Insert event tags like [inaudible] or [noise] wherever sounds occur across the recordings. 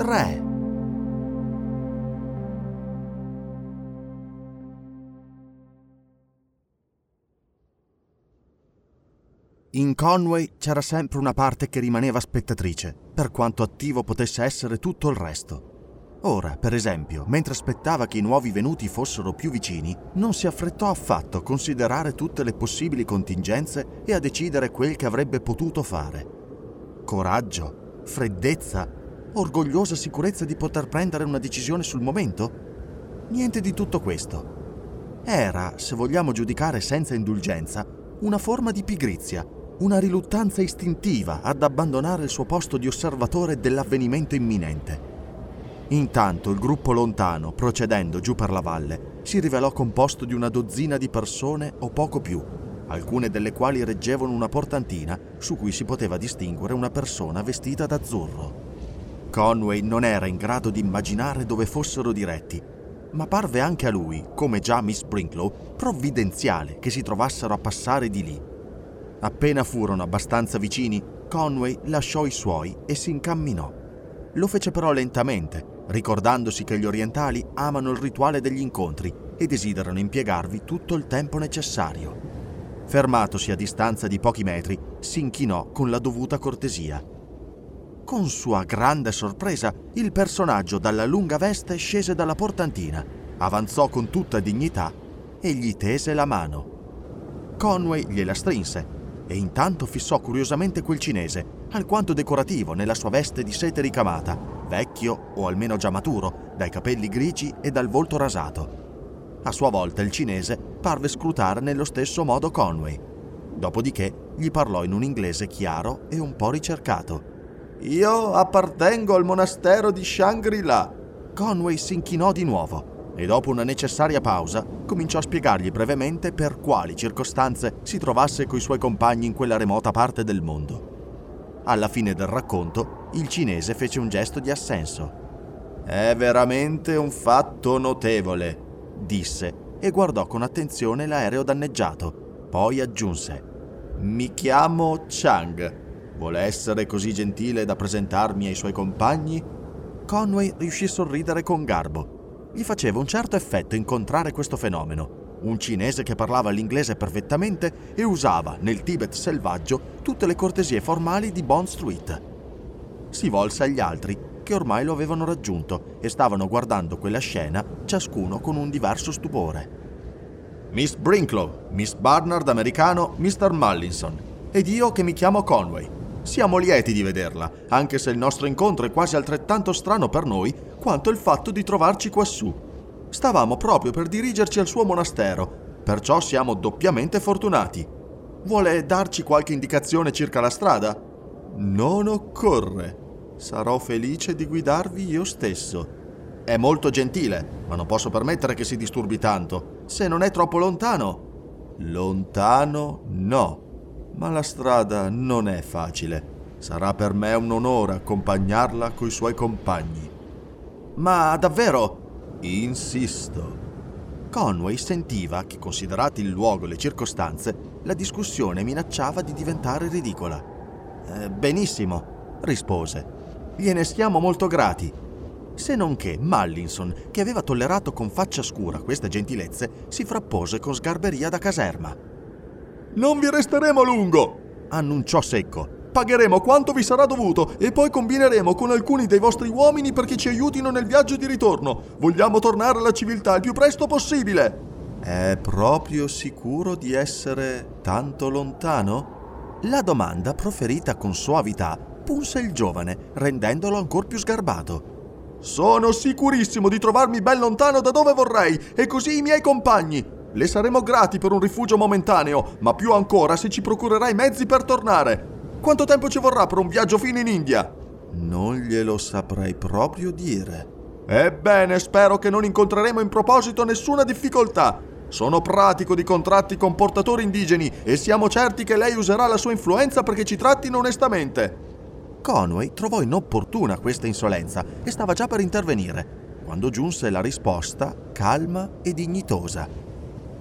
Tre. In Conway c'era sempre una parte che rimaneva spettatrice, per quanto attivo potesse essere tutto il resto. Ora, per esempio, mentre aspettava che i nuovi venuti fossero più vicini, non si affrettò affatto a considerare tutte le possibili contingenze e a decidere quel che avrebbe potuto fare. Coraggio, freddezza, orgogliosa sicurezza di poter prendere una decisione sul momento? Niente di tutto questo. Era, se vogliamo giudicare senza indulgenza, una forma di pigrizia, una riluttanza istintiva ad abbandonare il suo posto di osservatore dell'avvenimento imminente. Intanto il gruppo lontano, procedendo giù per la valle, si rivelò composto di una dozzina di persone o poco più, alcune delle quali reggevano una portantina su cui si poteva distinguere una persona vestita d'azzurro. Conway non era in grado di immaginare dove fossero diretti, ma parve anche a lui, come già Miss Brinklow, provvidenziale che si trovassero a passare di lì. Appena furono abbastanza vicini, Conway lasciò i suoi e si incamminò. Lo fece però lentamente, ricordandosi che gli orientali amano il rituale degli incontri e desiderano impiegarvi tutto il tempo necessario. Fermatosi a distanza di pochi metri, si inchinò con la dovuta cortesia. Con sua grande sorpresa, il personaggio dalla lunga veste scese dalla portantina, avanzò con tutta dignità e gli tese la mano. Conway gliela strinse e intanto fissò curiosamente quel cinese, alquanto decorativo nella sua veste di sete ricamata, vecchio o almeno già maturo, dai capelli grigi e dal volto rasato. A sua volta il cinese parve scrutare nello stesso modo Conway. Dopodiché gli parlò in un inglese chiaro e un po' ricercato. Io appartengo al monastero di Shangri-La. Conway si inchinò di nuovo e dopo una necessaria pausa cominciò a spiegargli brevemente per quali circostanze si trovasse coi suoi compagni in quella remota parte del mondo. Alla fine del racconto, il cinese fece un gesto di assenso. È veramente un fatto notevole, disse e guardò con attenzione l'aereo danneggiato. Poi aggiunse: Mi chiamo Chang. Vuole essere così gentile da presentarmi ai suoi compagni? Conway riuscì a sorridere con garbo gli faceva un certo effetto incontrare questo fenomeno. Un cinese che parlava l'inglese perfettamente e usava, nel Tibet selvaggio, tutte le cortesie formali di Bond Street. Si volse agli altri, che ormai lo avevano raggiunto e stavano guardando quella scena, ciascuno con un diverso stupore. Miss Brinklow, Miss Barnard americano, Mr. Mallinson. Ed io che mi chiamo Conway. Siamo lieti di vederla, anche se il nostro incontro è quasi altrettanto strano per noi quanto il fatto di trovarci quassù. Stavamo proprio per dirigerci al suo monastero, perciò siamo doppiamente fortunati. Vuole darci qualche indicazione circa la strada? Non occorre. Sarò felice di guidarvi io stesso. È molto gentile, ma non posso permettere che si disturbi tanto. Se non è troppo lontano. Lontano no ma la strada non è facile. Sarà per me un onore accompagnarla coi suoi compagni. Ma davvero? Insisto. Conway sentiva che, considerati il luogo e le circostanze, la discussione minacciava di diventare ridicola. Eh, benissimo, rispose. Gliene siamo molto grati. Se non che Mallinson, che aveva tollerato con faccia scura queste gentilezze, si frappose con sgarberia da caserma. Non vi resteremo a lungo, annunciò secco. Pagheremo quanto vi sarà dovuto e poi combineremo con alcuni dei vostri uomini perché ci aiutino nel viaggio di ritorno. Vogliamo tornare alla civiltà il più presto possibile. È proprio sicuro di essere tanto lontano? La domanda, proferita con soavità, punse il giovane, rendendolo ancor più sgarbato. Sono sicurissimo di trovarmi ben lontano da dove vorrei, e così i miei compagni. Le saremo grati per un rifugio momentaneo, ma più ancora se ci procurerai mezzi per tornare. Quanto tempo ci vorrà per un viaggio fino in India? Non glielo saprei proprio dire. Ebbene, spero che non incontreremo in proposito nessuna difficoltà. Sono pratico di contratti con portatori indigeni e siamo certi che lei userà la sua influenza perché ci trattino onestamente. Conway trovò inopportuna questa insolenza e stava già per intervenire, quando giunse la risposta calma e dignitosa.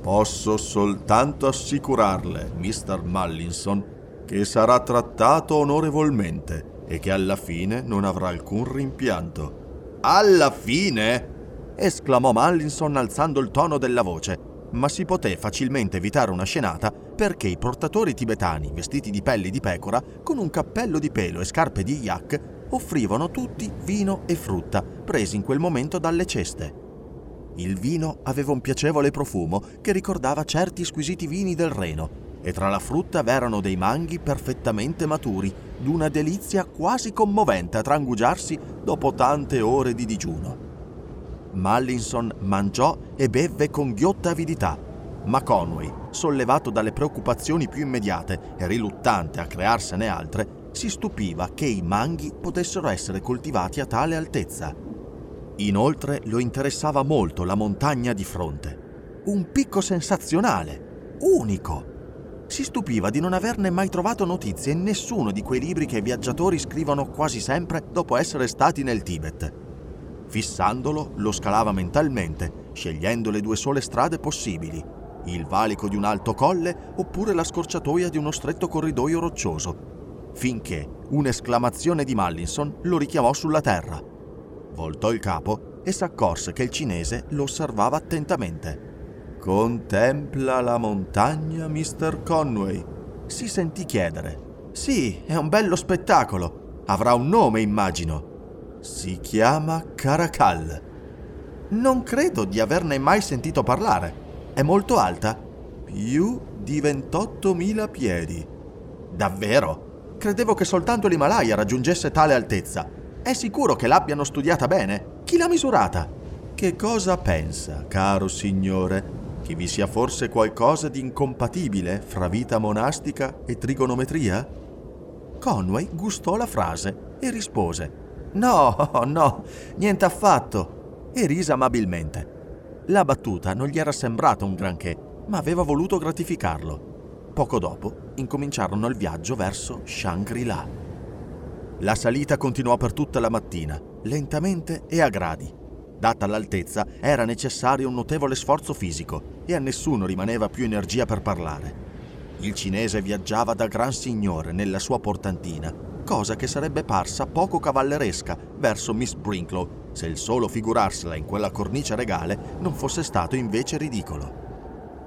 Posso soltanto assicurarle, Mr. Mallinson, che sarà trattato onorevolmente e che alla fine non avrà alcun rimpianto. Alla fine? esclamò Mallinson alzando il tono della voce, ma si poté facilmente evitare una scenata perché i portatori tibetani, vestiti di pelli di pecora, con un cappello di pelo e scarpe di yak, offrivano tutti vino e frutta, presi in quel momento dalle ceste. Il vino aveva un piacevole profumo che ricordava certi squisiti vini del Reno e tra la frutta v'erano dei manghi perfettamente maturi, d'una delizia quasi commovente a trangugiarsi dopo tante ore di digiuno. Mallinson mangiò e bevve con ghiotta avidità, ma Conway, sollevato dalle preoccupazioni più immediate e riluttante a crearsene altre, si stupiva che i manghi potessero essere coltivati a tale altezza. Inoltre lo interessava molto la montagna di fronte. Un picco sensazionale, unico, si stupiva di non averne mai trovato notizie in nessuno di quei libri che i viaggiatori scrivono quasi sempre dopo essere stati nel Tibet. Fissandolo, lo scalava mentalmente, scegliendo le due sole strade possibili, il valico di un alto colle oppure la scorciatoia di uno stretto corridoio roccioso, finché un'esclamazione di Mallinson lo richiamò sulla terra. Voltò il capo e s'accorse che il cinese lo osservava attentamente. Contempla la montagna, Mr. Conway? Si sentì chiedere. Sì, è un bello spettacolo. Avrà un nome, immagino. Si chiama Caracal. Non credo di averne mai sentito parlare. È molto alta? Più di 28.000 piedi. Davvero? Credevo che soltanto l'Himalaya raggiungesse tale altezza. È sicuro che l'abbiano studiata bene? Chi l'ha misurata? Che cosa pensa, caro signore, che vi sia forse qualcosa di incompatibile fra vita monastica e trigonometria? Conway gustò la frase e rispose No, [laughs] no, niente affatto, e rise amabilmente. La battuta non gli era sembrata un granché, ma aveva voluto gratificarlo. Poco dopo incominciarono il viaggio verso Shangri-La. La salita continuò per tutta la mattina, lentamente e a gradi. Data l'altezza, era necessario un notevole sforzo fisico e a nessuno rimaneva più energia per parlare. Il cinese viaggiava da gran signore nella sua portantina, cosa che sarebbe parsa poco cavalleresca verso Miss Brinklow se il solo figurarsela in quella cornice regale non fosse stato invece ridicolo.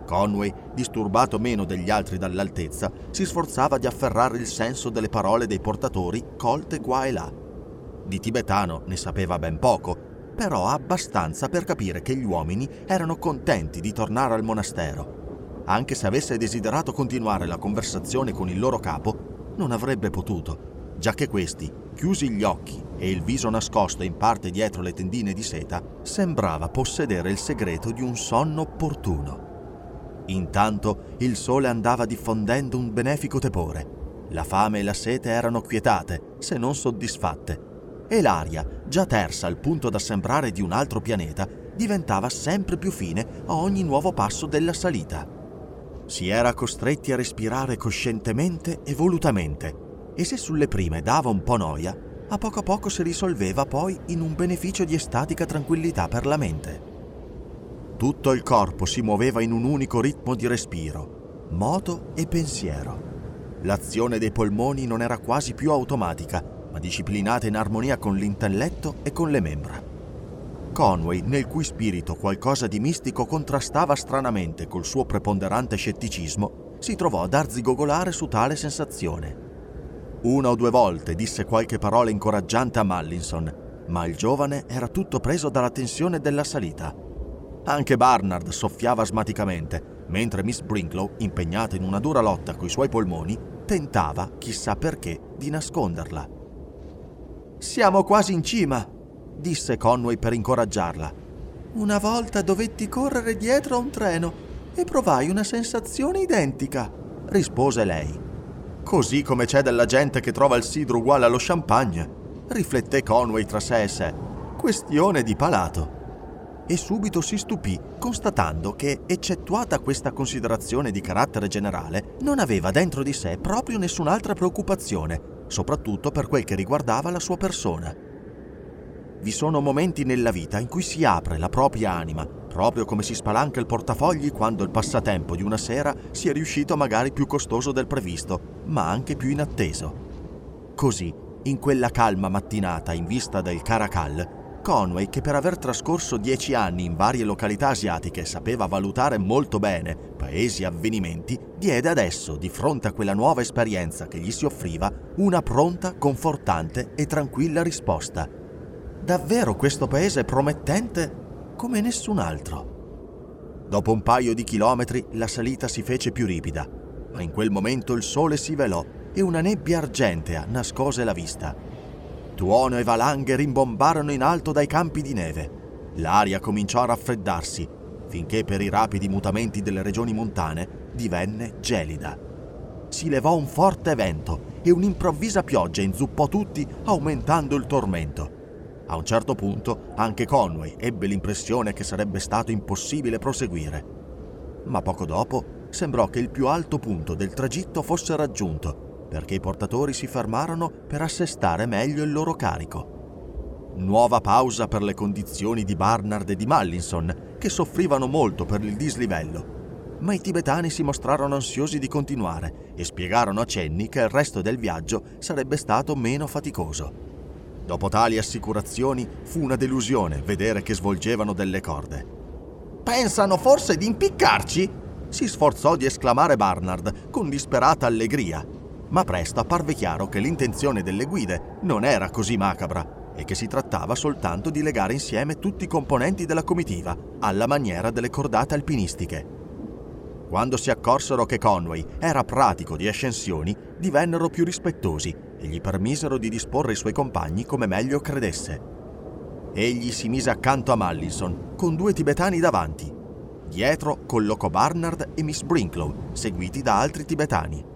Conway, disturbato meno degli altri dall'altezza, si sforzava di afferrare il senso delle parole dei portatori colte qua e là. Di tibetano ne sapeva ben poco, però abbastanza per capire che gli uomini erano contenti di tornare al monastero. Anche se avesse desiderato continuare la conversazione con il loro capo, non avrebbe potuto, già che questi, chiusi gli occhi e il viso nascosto in parte dietro le tendine di seta, sembrava possedere il segreto di un sonno opportuno. Intanto il sole andava diffondendo un benefico tepore. La fame e la sete erano quietate, se non soddisfatte, e l'aria, già tersa al punto da sembrare di un altro pianeta, diventava sempre più fine a ogni nuovo passo della salita. Si era costretti a respirare coscientemente e volutamente, e se sulle prime dava un po' noia, a poco a poco si risolveva poi in un beneficio di estatica tranquillità per la mente. Tutto il corpo si muoveva in un unico ritmo di respiro, moto e pensiero. L'azione dei polmoni non era quasi più automatica, ma disciplinata in armonia con l'intelletto e con le membra. Conway, nel cui spirito qualcosa di mistico contrastava stranamente col suo preponderante scetticismo, si trovò ad arzigogolare su tale sensazione. Una o due volte disse qualche parola incoraggiante a Mallinson, ma il giovane era tutto preso dalla tensione della salita. Anche Barnard soffiava asmaticamente, mentre Miss Brinklow, impegnata in una dura lotta coi suoi polmoni, tentava, chissà perché, di nasconderla. Siamo quasi in cima, disse Conway per incoraggiarla. Una volta dovetti correre dietro a un treno e provai una sensazione identica, rispose lei. Così come c'è della gente che trova il sidro uguale allo champagne, rifletté Conway tra sé e sé. Questione di palato. E subito si stupì, constatando che, eccettuata questa considerazione di carattere generale, non aveva dentro di sé proprio nessun'altra preoccupazione, soprattutto per quel che riguardava la sua persona. Vi sono momenti nella vita in cui si apre la propria anima, proprio come si spalanca il portafogli quando il passatempo di una sera si è riuscito magari più costoso del previsto, ma anche più inatteso. Così, in quella calma mattinata in vista del Caracal, Conway, che per aver trascorso dieci anni in varie località asiatiche sapeva valutare molto bene paesi e avvenimenti, diede adesso, di fronte a quella nuova esperienza che gli si offriva, una pronta, confortante e tranquilla risposta. Davvero questo paese è promettente come nessun altro. Dopo un paio di chilometri la salita si fece più ripida, ma in quel momento il sole si velò e una nebbia argentea nascose la vista. Tuono e valanghe rimbombarono in alto dai campi di neve. L'aria cominciò a raffreddarsi, finché per i rapidi mutamenti delle regioni montane divenne gelida. Si levò un forte vento e un'improvvisa pioggia inzuppò tutti, aumentando il tormento. A un certo punto anche Conway ebbe l'impressione che sarebbe stato impossibile proseguire. Ma poco dopo sembrò che il più alto punto del tragitto fosse raggiunto perché i portatori si fermarono per assestare meglio il loro carico. Nuova pausa per le condizioni di Barnard e di Mallinson, che soffrivano molto per il dislivello. Ma i tibetani si mostrarono ansiosi di continuare e spiegarono a cenni che il resto del viaggio sarebbe stato meno faticoso. Dopo tali assicurazioni fu una delusione vedere che svolgevano delle corde. Pensano forse di impiccarci? si sforzò di esclamare Barnard con disperata allegria ma presto apparve chiaro che l'intenzione delle guide non era così macabra e che si trattava soltanto di legare insieme tutti i componenti della comitiva, alla maniera delle cordate alpinistiche. Quando si accorsero che Conway era pratico di ascensioni, divennero più rispettosi e gli permisero di disporre i suoi compagni come meglio credesse. Egli si mise accanto a Mallinson, con due tibetani davanti. Dietro collocò Barnard e Miss Brinklow, seguiti da altri tibetani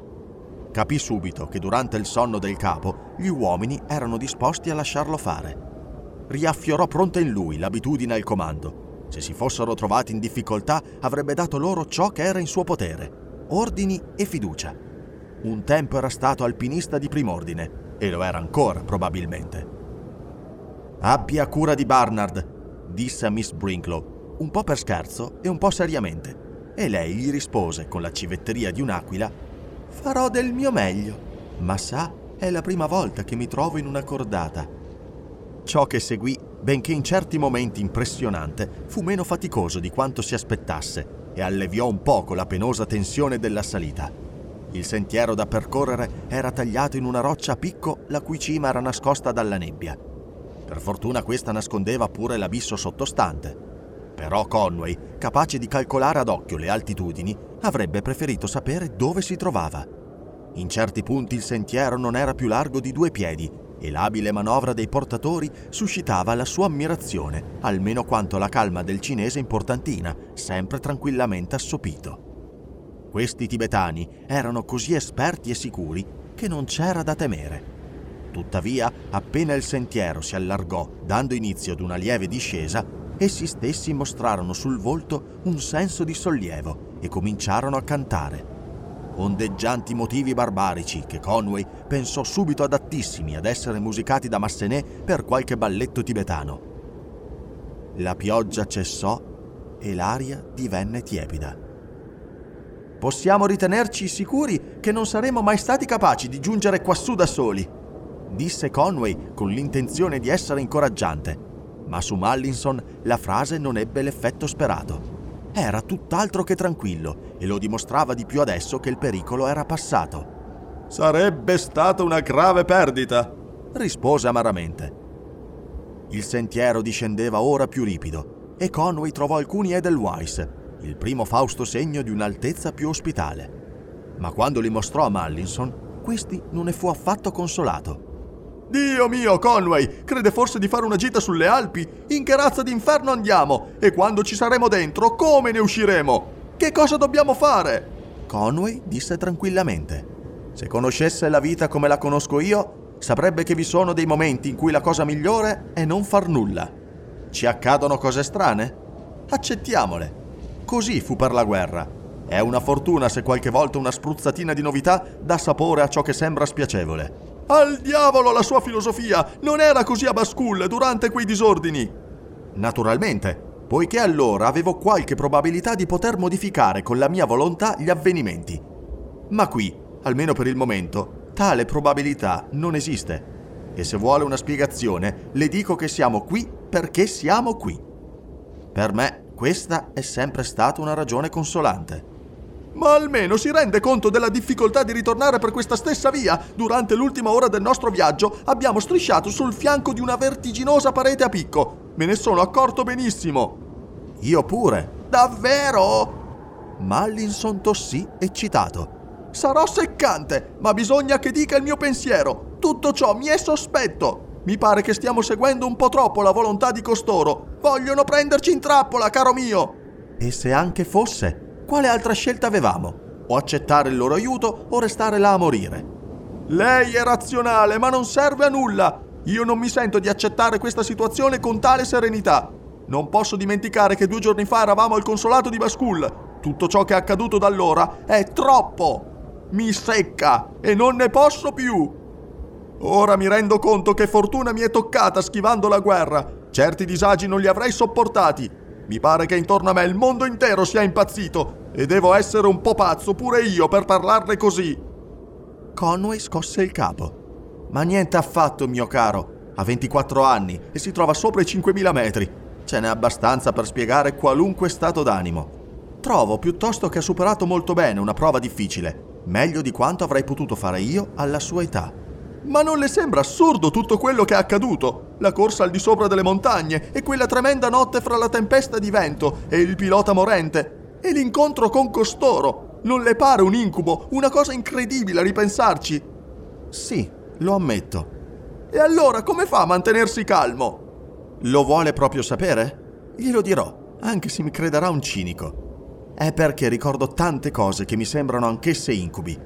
capì subito che durante il sonno del capo gli uomini erano disposti a lasciarlo fare. Riaffiorò pronta in lui l'abitudine al comando. Se si fossero trovati in difficoltà avrebbe dato loro ciò che era in suo potere, ordini e fiducia. Un tempo era stato alpinista di prim'ordine e lo era ancora probabilmente. Abbia cura di Barnard, disse a Miss Brinklow, un po' per scherzo e un po' seriamente, e lei gli rispose con la civetteria di un'aquila Farò del mio meglio, ma sa, è la prima volta che mi trovo in una cordata. Ciò che seguì, benché in certi momenti impressionante, fu meno faticoso di quanto si aspettasse e alleviò un poco la penosa tensione della salita. Il sentiero da percorrere era tagliato in una roccia a picco la cui cima era nascosta dalla nebbia. Per fortuna questa nascondeva pure l'abisso sottostante. Però Conway, capace di calcolare ad occhio le altitudini, avrebbe preferito sapere dove si trovava. In certi punti il sentiero non era più largo di due piedi e l'abile manovra dei portatori suscitava la sua ammirazione, almeno quanto la calma del cinese in portantina, sempre tranquillamente assopito. Questi tibetani erano così esperti e sicuri che non c'era da temere. Tuttavia, appena il sentiero si allargò, dando inizio ad una lieve discesa, essi stessi mostrarono sul volto un senso di sollievo e cominciarono a cantare. Ondeggianti motivi barbarici che Conway pensò subito adattissimi ad essere musicati da Massenet per qualche balletto tibetano. La pioggia cessò e l'aria divenne tiepida. Possiamo ritenerci sicuri che non saremo mai stati capaci di giungere quassù da soli, disse Conway con l'intenzione di essere incoraggiante ma su Mallinson la frase non ebbe l'effetto sperato. Era tutt'altro che tranquillo e lo dimostrava di più adesso che il pericolo era passato. Sarebbe stata una grave perdita, rispose amaramente. Il sentiero discendeva ora più ripido e Conway trovò alcuni Edelweiss, il primo fausto segno di un'altezza più ospitale. Ma quando li mostrò a Mallinson, questi non ne fu affatto consolato. Dio mio, Conway, crede forse di fare una gita sulle Alpi? In che razza d'inferno andiamo? E quando ci saremo dentro, come ne usciremo? Che cosa dobbiamo fare? Conway disse tranquillamente. Se conoscesse la vita come la conosco io, saprebbe che vi sono dei momenti in cui la cosa migliore è non far nulla. Ci accadono cose strane? Accettiamole. Così fu per la guerra. È una fortuna se qualche volta una spruzzatina di novità dà sapore a ciò che sembra spiacevole. Al diavolo la sua filosofia! Non era così a Bascul durante quei disordini! Naturalmente, poiché allora avevo qualche probabilità di poter modificare con la mia volontà gli avvenimenti. Ma qui, almeno per il momento, tale probabilità non esiste. E se vuole una spiegazione, le dico che siamo qui perché siamo qui. Per me questa è sempre stata una ragione consolante. Ma almeno si rende conto della difficoltà di ritornare per questa stessa via. Durante l'ultima ora del nostro viaggio abbiamo strisciato sul fianco di una vertiginosa parete a picco. Me ne sono accorto benissimo. Io pure. Davvero? Mallinson tossì eccitato. Sarò seccante, ma bisogna che dica il mio pensiero. Tutto ciò mi è sospetto. Mi pare che stiamo seguendo un po' troppo la volontà di costoro. Vogliono prenderci in trappola, caro mio. E se anche fosse, quale altra scelta avevamo? O accettare il loro aiuto o restare là a morire? Lei è razionale, ma non serve a nulla. Io non mi sento di accettare questa situazione con tale serenità. Non posso dimenticare che due giorni fa eravamo al consolato di Bascul. Tutto ciò che è accaduto da allora è troppo mi secca e non ne posso più. Ora mi rendo conto che fortuna mi è toccata schivando la guerra. Certi disagi non li avrei sopportati. Mi pare che intorno a me il mondo intero sia impazzito e devo essere un po' pazzo pure io per parlarne così. Conway scosse il capo. Ma niente affatto, mio caro. Ha 24 anni e si trova sopra i 5.000 metri. Ce n'è abbastanza per spiegare qualunque stato d'animo. Trovo piuttosto che ha superato molto bene una prova difficile meglio di quanto avrei potuto fare io alla sua età. Ma non le sembra assurdo tutto quello che è accaduto? La corsa al di sopra delle montagne e quella tremenda notte fra la tempesta di vento e il pilota morente e l'incontro con costoro. Non le pare un incubo, una cosa incredibile a ripensarci? Sì, lo ammetto. E allora come fa a mantenersi calmo? Lo vuole proprio sapere? Glielo dirò, anche se mi crederà un cinico è perché ricordo tante cose che mi sembrano anch'esse incubi.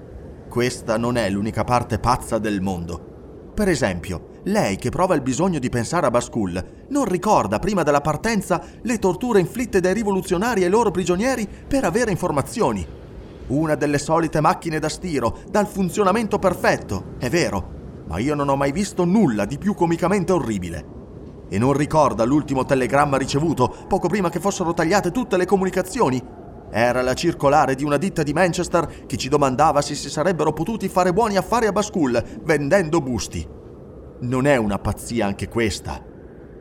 Questa non è l'unica parte pazza del mondo. Per esempio, lei che prova il bisogno di pensare a Bascul non ricorda prima della partenza le torture inflitte dai rivoluzionari ai loro prigionieri per avere informazioni. Una delle solite macchine da stiro, dal funzionamento perfetto, è vero, ma io non ho mai visto nulla di più comicamente orribile. E non ricorda l'ultimo telegramma ricevuto poco prima che fossero tagliate tutte le comunicazioni era la circolare di una ditta di Manchester che ci domandava se si sarebbero potuti fare buoni affari a Bascul vendendo busti. Non è una pazzia anche questa.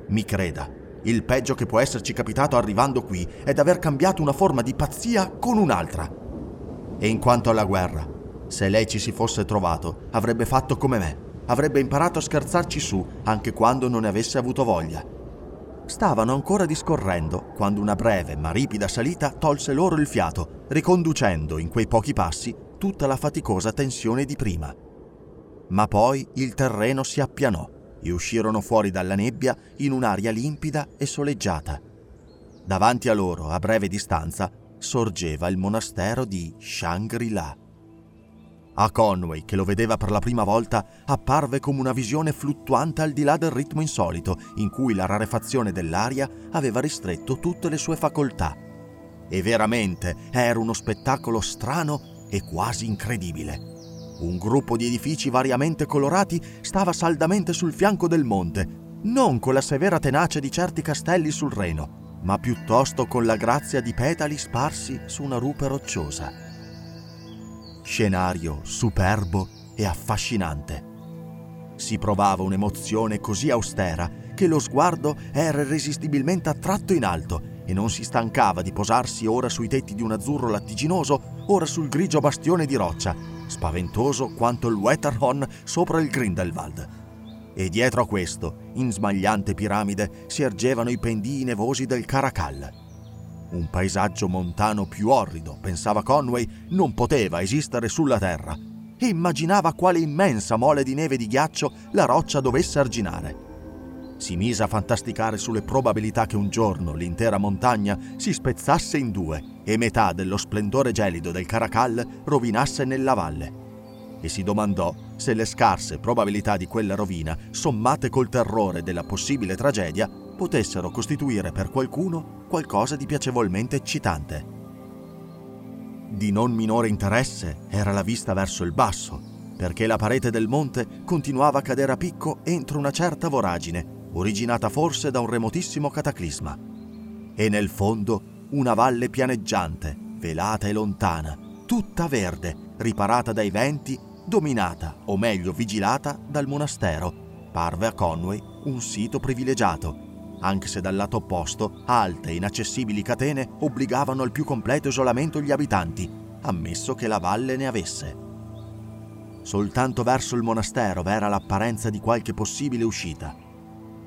Mi creda, il peggio che può esserci capitato arrivando qui è d'aver cambiato una forma di pazzia con un'altra. E in quanto alla guerra, se lei ci si fosse trovato, avrebbe fatto come me. Avrebbe imparato a scherzarci su anche quando non ne avesse avuto voglia stavano ancora discorrendo quando una breve ma ripida salita tolse loro il fiato, riconducendo in quei pochi passi tutta la faticosa tensione di prima. Ma poi il terreno si appianò e uscirono fuori dalla nebbia in un'aria limpida e soleggiata. Davanti a loro, a breve distanza, sorgeva il monastero di Shangri-La. A Conway, che lo vedeva per la prima volta, apparve come una visione fluttuante al di là del ritmo insolito, in cui la rarefazione dell'aria aveva ristretto tutte le sue facoltà. E veramente era uno spettacolo strano e quasi incredibile. Un gruppo di edifici variamente colorati stava saldamente sul fianco del monte, non con la severa tenacia di certi castelli sul Reno, ma piuttosto con la grazia di petali sparsi su una rupe rocciosa scenario superbo e affascinante. Si provava un'emozione così austera che lo sguardo era irresistibilmente attratto in alto e non si stancava di posarsi ora sui tetti di un azzurro lattiginoso, ora sul grigio bastione di roccia, spaventoso quanto il Wetterhorn sopra il Grindelwald. E dietro a questo, in smagliante piramide, si ergevano i pendii nevosi del Caracal. Un paesaggio montano più orrido, pensava Conway, non poteva esistere sulla Terra e immaginava quale immensa mole di neve e di ghiaccio la roccia dovesse arginare. Si mise a fantasticare sulle probabilità che un giorno l'intera montagna si spezzasse in due e metà dello splendore gelido del Caracal rovinasse nella valle. E si domandò se le scarse probabilità di quella rovina, sommate col terrore della possibile tragedia, potessero costituire per qualcuno qualcosa di piacevolmente eccitante. Di non minore interesse era la vista verso il basso, perché la parete del monte continuava a cadere a picco entro una certa voragine, originata forse da un remotissimo cataclisma. E nel fondo una valle pianeggiante, velata e lontana, tutta verde, riparata dai venti, dominata, o meglio vigilata, dal monastero. Parve a Conway un sito privilegiato, anche se dal lato opposto alte e inaccessibili catene obbligavano al più completo isolamento gli abitanti, ammesso che la valle ne avesse. Soltanto verso il monastero v'era l'apparenza di qualche possibile uscita.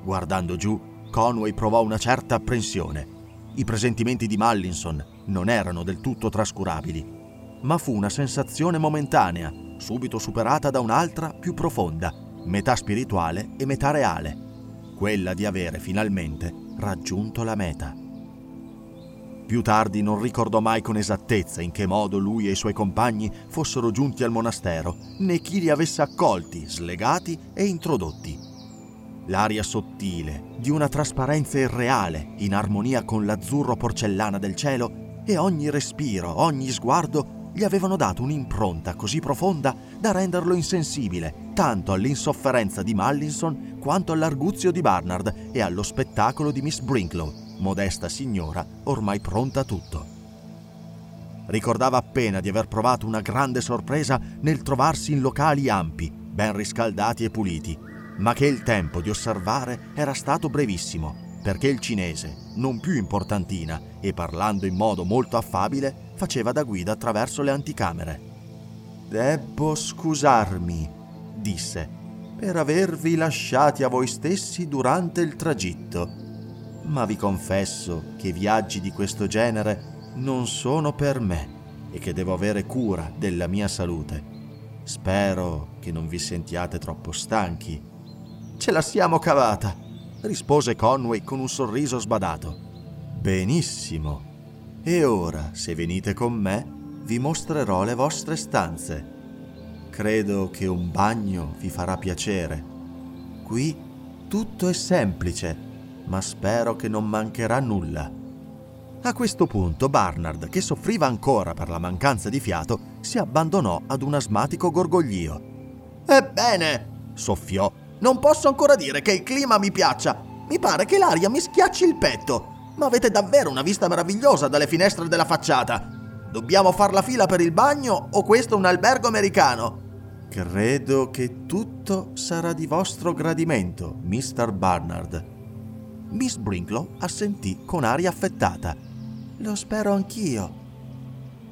Guardando giù, Conway provò una certa apprensione. I presentimenti di Mallinson non erano del tutto trascurabili, ma fu una sensazione momentanea, subito superata da un'altra più profonda, metà spirituale e metà reale quella di avere finalmente raggiunto la meta. Più tardi non ricordò mai con esattezza in che modo lui e i suoi compagni fossero giunti al monastero, né chi li avesse accolti, slegati e introdotti. L'aria sottile, di una trasparenza irreale, in armonia con l'azzurro porcellana del cielo, e ogni respiro, ogni sguardo gli avevano dato un'impronta così profonda da renderlo insensibile tanto all'insofferenza di Mallinson quanto all'arguzio di Barnard e allo spettacolo di Miss Brinklow, modesta signora ormai pronta a tutto. Ricordava appena di aver provato una grande sorpresa nel trovarsi in locali ampi, ben riscaldati e puliti, ma che il tempo di osservare era stato brevissimo perché il cinese, non più importantina e parlando in modo molto affabile, faceva da guida attraverso le anticamere. Debbo scusarmi, disse, per avervi lasciati a voi stessi durante il tragitto, ma vi confesso che viaggi di questo genere non sono per me e che devo avere cura della mia salute. Spero che non vi sentiate troppo stanchi. Ce la siamo cavata, rispose Conway con un sorriso sbadato. Benissimo. E ora, se venite con me, vi mostrerò le vostre stanze. Credo che un bagno vi farà piacere. Qui tutto è semplice, ma spero che non mancherà nulla. A questo punto Barnard, che soffriva ancora per la mancanza di fiato, si abbandonò ad un asmatico gorgoglio. Ebbene, soffiò non posso ancora dire che il clima mi piaccia. Mi pare che l'aria mi schiacci il petto. Ma avete davvero una vista meravigliosa dalle finestre della facciata. Dobbiamo far la fila per il bagno o questo è un albergo americano? Credo che tutto sarà di vostro gradimento, Mr. Barnard. Miss Brinklow assentì con aria affettata. Lo spero anch'io.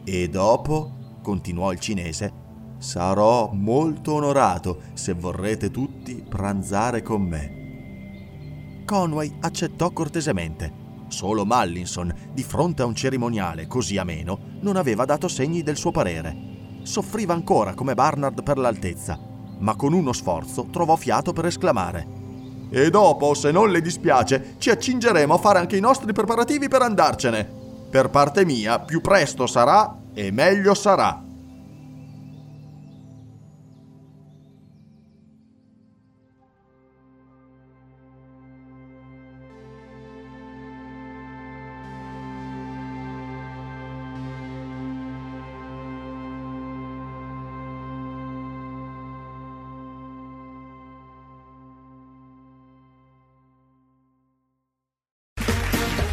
E dopo, continuò il cinese, Sarò molto onorato se vorrete tutti pranzare con me. Conway accettò cortesemente. Solo Mallinson, di fronte a un cerimoniale così ameno, non aveva dato segni del suo parere. Soffriva ancora come Barnard per l'altezza, ma con uno sforzo trovò fiato per esclamare. E dopo, se non le dispiace, ci accingeremo a fare anche i nostri preparativi per andarcene. Per parte mia, più presto sarà e meglio sarà.